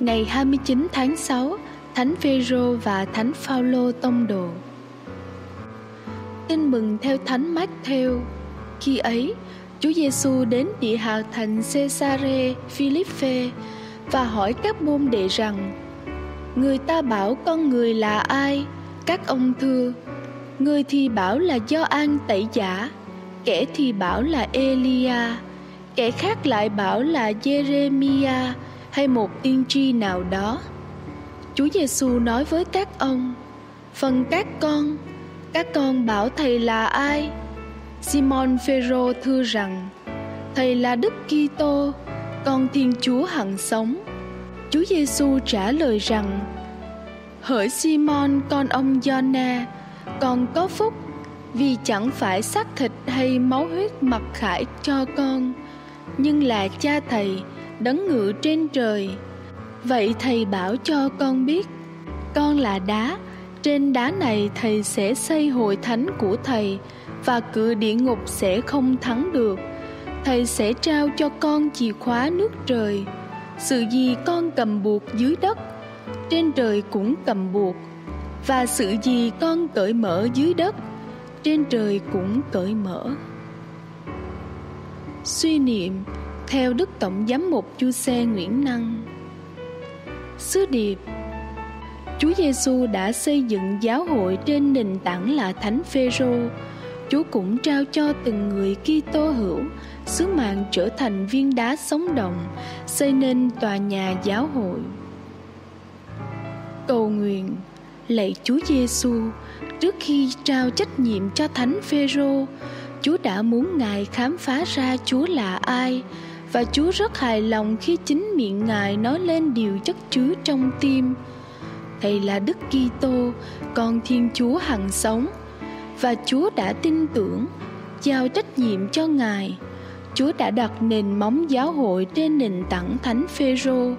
ngày 29 tháng 6, Thánh Phêrô và Thánh Phaolô tông đồ. Tin mừng theo Thánh Matthew. Khi ấy, Chúa Giêsu đến địa hạt thành Caesare Philippe và hỏi các môn đệ rằng: Người ta bảo con người là ai? Các ông thưa: Người thì bảo là do an tẩy giả, kẻ thì bảo là Elia, kẻ khác lại bảo là jeremiah hay một tiên tri nào đó. Chúa Giêsu nói với các ông: "Phần các con, các con bảo thầy là ai?" Simon Phêrô thưa rằng: "Thầy là Đức Kitô, con Thiên Chúa hằng sống." Chúa Giêsu trả lời rằng: "Hỡi Simon con ông Giona, con có phúc vì chẳng phải xác thịt hay máu huyết mặc khải cho con, nhưng là cha thầy đấng ngự trên trời. Vậy thầy bảo cho con biết, con là đá, trên đá này thầy sẽ xây hội thánh của thầy và cửa địa ngục sẽ không thắng được. Thầy sẽ trao cho con chìa khóa nước trời. Sự gì con cầm buộc dưới đất, trên trời cũng cầm buộc. Và sự gì con cởi mở dưới đất, trên trời cũng cởi mở. Suy niệm theo Đức Tổng Giám mục Chu Xe Nguyễn Năng. Sứ điệp Chúa Giêsu đã xây dựng giáo hội trên nền tảng là Thánh Phêrô. Chúa cũng trao cho từng người Kitô hữu sứ mạng trở thành viên đá sống động, xây nên tòa nhà giáo hội. Cầu nguyện lạy Chúa Giêsu, trước khi trao trách nhiệm cho Thánh Phêrô, Chúa đã muốn Ngài khám phá ra Chúa là ai và Chúa rất hài lòng khi chính miệng Ngài nói lên điều chất chứa trong tim. Thầy là Đức Kitô, con Thiên Chúa hằng sống và Chúa đã tin tưởng giao trách nhiệm cho Ngài. Chúa đã đặt nền móng giáo hội trên nền tảng Thánh Phêrô.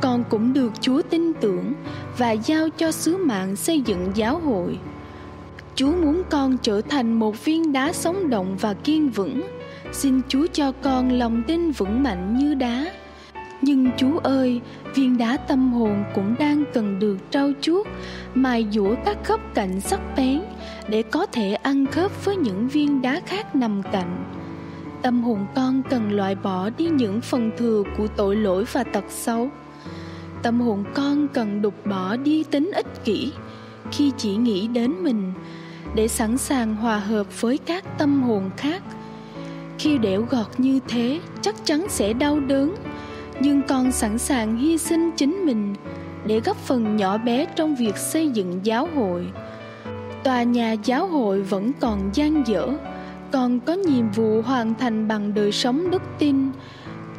Con cũng được Chúa tin tưởng và giao cho sứ mạng xây dựng giáo hội. Chúa muốn con trở thành một viên đá sống động và kiên vững Xin Chúa cho con lòng tin vững mạnh như đá. Nhưng Chúa ơi, viên đá tâm hồn cũng đang cần được trau chuốt. Mài dũa các khớp cạnh sắc bén Để có thể ăn khớp với những viên đá khác nằm cạnh. Tâm hồn con cần loại bỏ đi những phần thừa của tội lỗi và tật xấu. Tâm hồn con cần đục bỏ đi tính ích kỷ. Khi chỉ nghĩ đến mình Để sẵn sàng hòa hợp với các tâm hồn khác khi đẽo gọt như thế, chắc chắn sẽ đau đớn. Nhưng con sẵn sàng hy sinh chính mình để góp phần nhỏ bé trong việc xây dựng giáo hội. Tòa nhà giáo hội vẫn còn dang dở, còn có nhiệm vụ hoàn thành bằng đời sống đức tin,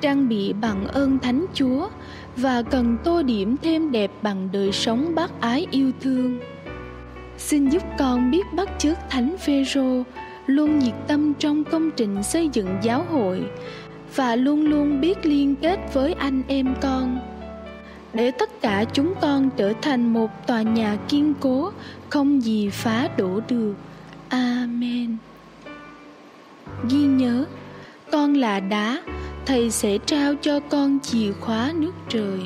trang bị bằng ơn thánh chúa và cần tô điểm thêm đẹp bằng đời sống bác ái yêu thương. Xin giúp con biết bắt chước thánh phêrô luôn nhiệt tâm trong công trình xây dựng giáo hội và luôn luôn biết liên kết với anh em con. Để tất cả chúng con trở thành một tòa nhà kiên cố, không gì phá đổ được. Amen. Ghi nhớ, con là đá, thầy sẽ trao cho con chìa khóa nước trời.